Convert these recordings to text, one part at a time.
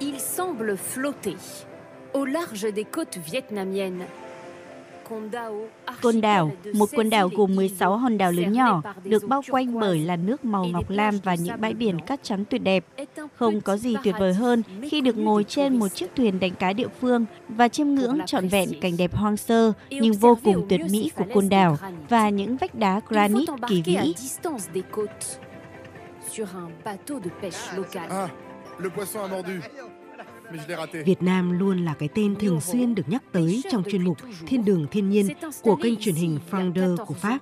Il semble flotter au large des côtes vietnamiennes. Côn đảo, một quần đảo gồm 16 hòn đảo lớn nhỏ, được bao quanh bởi làn nước màu ngọc lam và những bãi biển cát trắng tuyệt đẹp. Không có gì tuyệt vời hơn khi được ngồi trên một chiếc thuyền đánh cá địa phương và chiêm ngưỡng trọn vẹn cảnh đẹp hoang sơ nhưng vô cùng tuyệt mỹ của côn đảo và những vách đá granite kỳ vĩ. Ah, le poisson a mordu. Việt Nam luôn là cái tên thường xuyên được nhắc tới trong chuyên mục Thiên đường thiên nhiên của kênh truyền hình France của Pháp.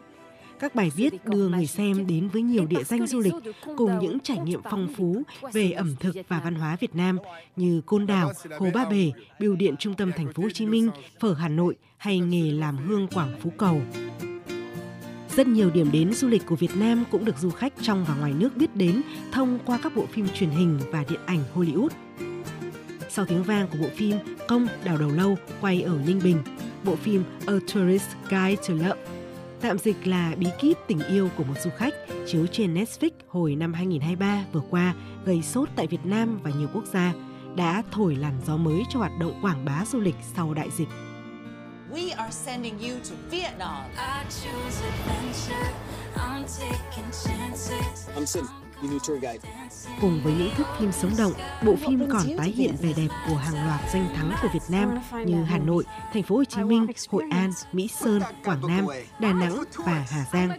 Các bài viết đưa người xem đến với nhiều địa danh du lịch cùng những trải nghiệm phong phú về ẩm thực và văn hóa Việt Nam như Côn Đảo, Hồ Ba Bể, Bưu điện trung tâm thành phố Hồ Chí Minh, phở Hà Nội hay nghề làm hương Quảng Phú Cầu. Rất nhiều điểm đến du lịch của Việt Nam cũng được du khách trong và ngoài nước biết đến thông qua các bộ phim truyền hình và điện ảnh Hollywood. Sau tiếng vang của bộ phim Công đào Đầu Lâu quay ở Ninh Bình, bộ phim A Tourist Guide to Love tạm dịch là bí kíp tình yêu của một du khách chiếu trên Netflix hồi năm 2023 vừa qua gây sốt tại Việt Nam và nhiều quốc gia đã thổi làn gió mới cho hoạt động quảng bá du lịch sau đại dịch. We are sending you to Vietnam. I choose adventure. I'm taking chances. I'm Sim, Cùng với những thước phim sống động, bộ phim còn tái hiện vẻ đẹp của hàng loạt danh thắng của Việt Nam như Hà Nội, Thành phố Hồ Chí Minh, Hội An, Mỹ Sơn, Quảng Nam, Đà Nẵng và Hà Giang.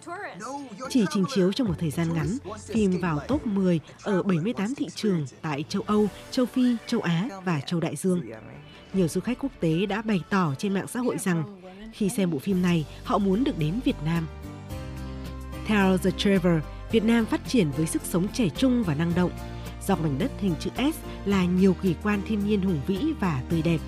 Chỉ trình chiếu trong một thời gian ngắn, phim vào top 10 ở 78 thị trường tại châu Âu, châu Phi, châu Á và châu Đại Dương. Nhiều du khách quốc tế đã bày tỏ trên mạng xã hội rằng khi xem bộ phim này, họ muốn được đến Việt Nam. Theo The Traveler, Việt Nam phát triển với sức sống trẻ trung và năng động. Dọc mảnh đất hình chữ S là nhiều kỳ quan thiên nhiên hùng vĩ và tươi đẹp.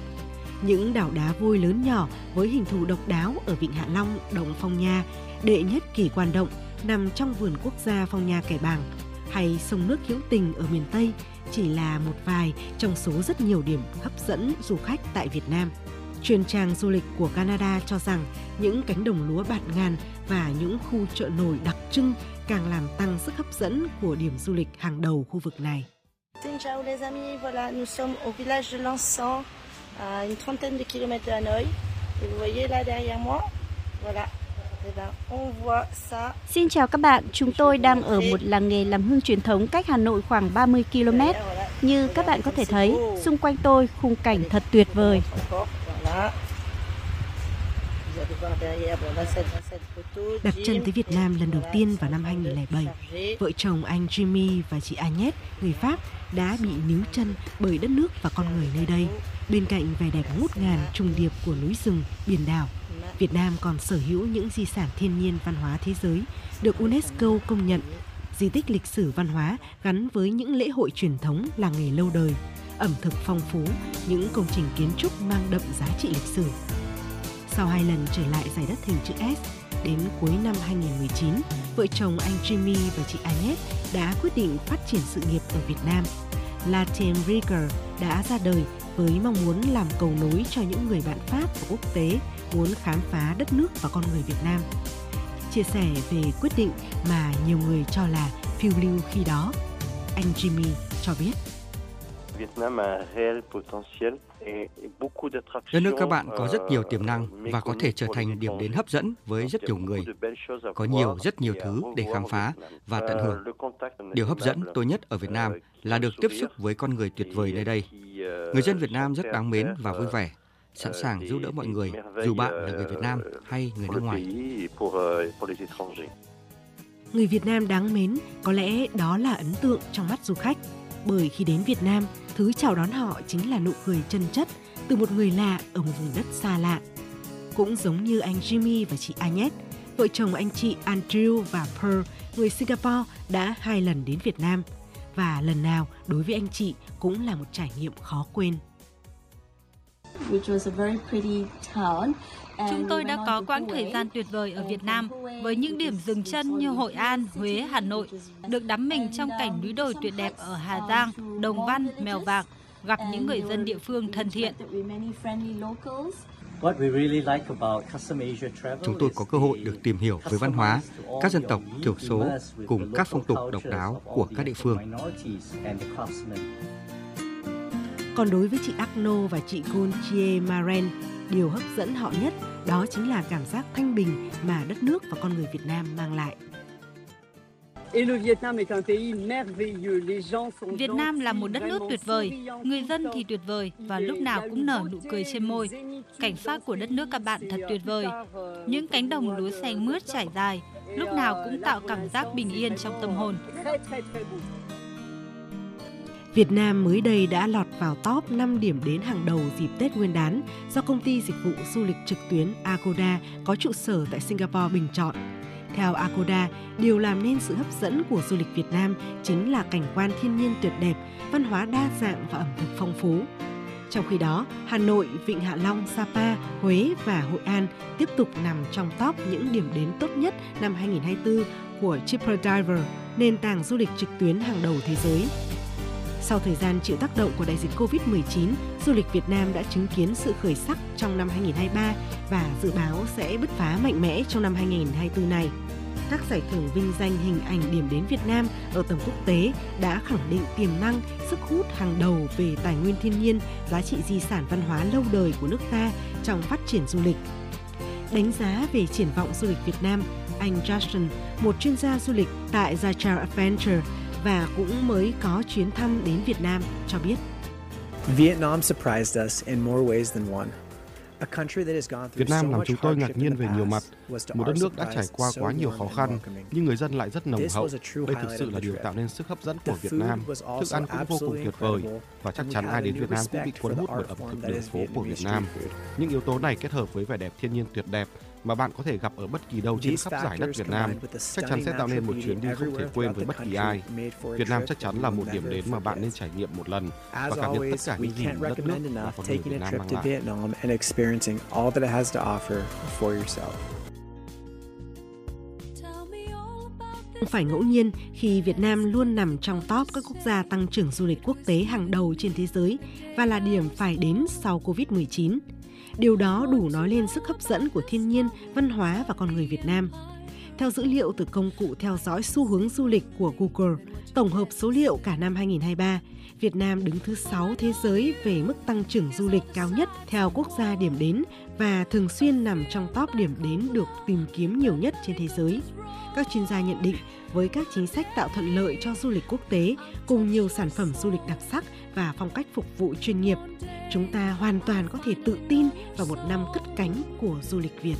Những đảo đá vôi lớn nhỏ với hình thù độc đáo ở Vịnh Hạ Long, Động Phong Nha, đệ nhất kỳ quan động nằm trong vườn quốc gia Phong Nha Kẻ Bàng, hay sông nước hữu tình ở miền Tây chỉ là một vài trong số rất nhiều điểm hấp dẫn du khách tại Việt Nam. Truyền trang du lịch của Canada cho rằng những cánh đồng lúa bạt ngàn và những khu chợ nổi đặc trưng càng làm tăng sức hấp dẫn của điểm du lịch hàng đầu khu vực này. Xin chào les amis, voilà, nous sommes au village de Lançon, à une trentaine de kilomètres de Hanoï. Et vous voyez là derrière moi, voilà, Xin chào các bạn, chúng tôi đang ở một làng nghề làm hương truyền thống cách Hà Nội khoảng 30 km. Như các bạn có thể thấy, xung quanh tôi khung cảnh thật tuyệt vời. Đặt chân tới Việt Nam lần đầu tiên vào năm 2007, vợ chồng anh Jimmy và chị Agnès, người Pháp, đã bị níu chân bởi đất nước và con người nơi đây. Bên cạnh vẻ đẹp ngút ngàn trùng điệp của núi rừng, biển đảo, Việt Nam còn sở hữu những di sản thiên nhiên văn hóa thế giới được UNESCO công nhận, di tích lịch sử văn hóa gắn với những lễ hội truyền thống làng nghề lâu đời, ẩm thực phong phú, những công trình kiến trúc mang đậm giá trị lịch sử. Sau hai lần trở lại giải đất hình chữ S, đến cuối năm 2019, vợ chồng anh Jimmy và chị Annette đã quyết định phát triển sự nghiệp ở Việt Nam. Latin Rigger đã ra đời với mong muốn làm cầu nối cho những người bạn Pháp và quốc tế muốn khám phá đất nước và con người Việt Nam. Chia sẻ về quyết định mà nhiều người cho là phiêu lưu khi đó, anh Jimmy cho biết. Đất nước các bạn có rất nhiều tiềm năng và có thể trở thành điểm đến hấp dẫn với rất nhiều người. Có nhiều, rất nhiều thứ để khám phá và tận hưởng. Điều hấp dẫn tôi nhất ở Việt Nam là được tiếp xúc với con người tuyệt vời nơi đây. Người dân Việt Nam rất đáng mến và vui vẻ, sẵn sàng giúp đỡ mọi người, dù bạn là người Việt Nam hay người nước ngoài. Người Việt Nam đáng mến, có lẽ đó là ấn tượng trong mắt du khách. Bởi khi đến Việt Nam, thứ chào đón họ chính là nụ cười chân chất từ một người lạ ở một vùng đất xa lạ. Cũng giống như anh Jimmy và chị Agnes, vợ chồng anh chị Andrew và Pearl, người Singapore đã hai lần đến Việt Nam. Và lần nào đối với anh chị cũng là một trải nghiệm khó quên. Chúng tôi đã có quãng thời gian tuyệt vời ở Việt Nam với những điểm dừng chân như Hội An, Huế, Hà Nội, được đắm mình trong cảnh núi đồi tuyệt đẹp ở Hà Giang, Đồng Văn, Mèo Vạc, gặp những người dân địa phương thân thiện. Chúng tôi có cơ hội được tìm hiểu về văn hóa, các dân tộc thiểu số cùng các phong tục độc đáo của các địa phương. Còn đối với chị Agno và chị Gonchie Maren, điều hấp dẫn họ nhất đó chính là cảm giác thanh bình mà đất nước và con người Việt Nam mang lại. Việt Nam là một đất nước tuyệt vời, người dân thì tuyệt vời và lúc nào cũng nở nụ cười trên môi. Cảnh sát của đất nước các bạn thật tuyệt vời. Những cánh đồng lúa xanh mướt trải dài, lúc nào cũng tạo cảm giác bình yên trong tâm hồn. Việt Nam mới đây đã lọt vào top 5 điểm đến hàng đầu dịp Tết Nguyên đán do công ty dịch vụ du lịch trực tuyến Agoda có trụ sở tại Singapore bình chọn. Theo Agoda, điều làm nên sự hấp dẫn của du lịch Việt Nam chính là cảnh quan thiên nhiên tuyệt đẹp, văn hóa đa dạng và ẩm thực phong phú. Trong khi đó, Hà Nội, Vịnh Hạ Long, Sapa, Huế và Hội An tiếp tục nằm trong top những điểm đến tốt nhất năm 2024 của TripAdvisor, nền tảng du lịch trực tuyến hàng đầu thế giới. Sau thời gian chịu tác động của đại dịch Covid-19, du lịch Việt Nam đã chứng kiến sự khởi sắc trong năm 2023 và dự báo sẽ bứt phá mạnh mẽ trong năm 2024 này. Các giải thưởng vinh danh hình ảnh điểm đến Việt Nam ở tầm quốc tế đã khẳng định tiềm năng, sức hút hàng đầu về tài nguyên thiên nhiên, giá trị di sản văn hóa lâu đời của nước ta trong phát triển du lịch. Đánh giá về triển vọng du lịch Việt Nam, anh Justin, một chuyên gia du lịch tại Zachar Adventure, và cũng mới có chuyến thăm đến Việt Nam cho biết. Vietnam surprised us in more ways than one. Việt Nam làm chúng tôi ngạc nhiên về nhiều mặt. Một đất nước đã trải qua quá nhiều khó khăn, nhưng người dân lại rất nồng hậu. Đây thực sự là điều tạo nên sức hấp dẫn của Việt Nam. Thức ăn cũng vô cùng tuyệt vời, và chắc chắn ai đến Việt Nam cũng bị cuốn hút bởi ẩm thực đường phố của Việt Nam. Những yếu tố này kết hợp với vẻ đẹp thiên nhiên tuyệt đẹp mà bạn có thể gặp ở bất kỳ đâu trên khắp giải đất Việt Nam chắc chắn sẽ tạo nên một chuyến đi không thể quên với bất kỳ ai. Việt Nam chắc chắn là một điểm đến mà bạn nên trải nghiệm một lần và cảm nhận tất cả những gì đất nước và con người Việt Nam mang lại. Không phải ngẫu nhiên khi Việt Nam luôn nằm trong top các quốc gia tăng trưởng du lịch quốc tế hàng đầu trên thế giới và là điểm phải đến sau Covid-19. Điều đó đủ nói lên sức hấp dẫn của thiên nhiên, văn hóa và con người Việt Nam. Theo dữ liệu từ công cụ theo dõi xu hướng du lịch của Google, tổng hợp số liệu cả năm 2023, Việt Nam đứng thứ 6 thế giới về mức tăng trưởng du lịch cao nhất theo quốc gia điểm đến và thường xuyên nằm trong top điểm đến được tìm kiếm nhiều nhất trên thế giới. Các chuyên gia nhận định với các chính sách tạo thuận lợi cho du lịch quốc tế cùng nhiều sản phẩm du lịch đặc sắc và phong cách phục vụ chuyên nghiệp, chúng ta hoàn toàn có thể tự tin vào một năm cất cánh của du lịch Việt.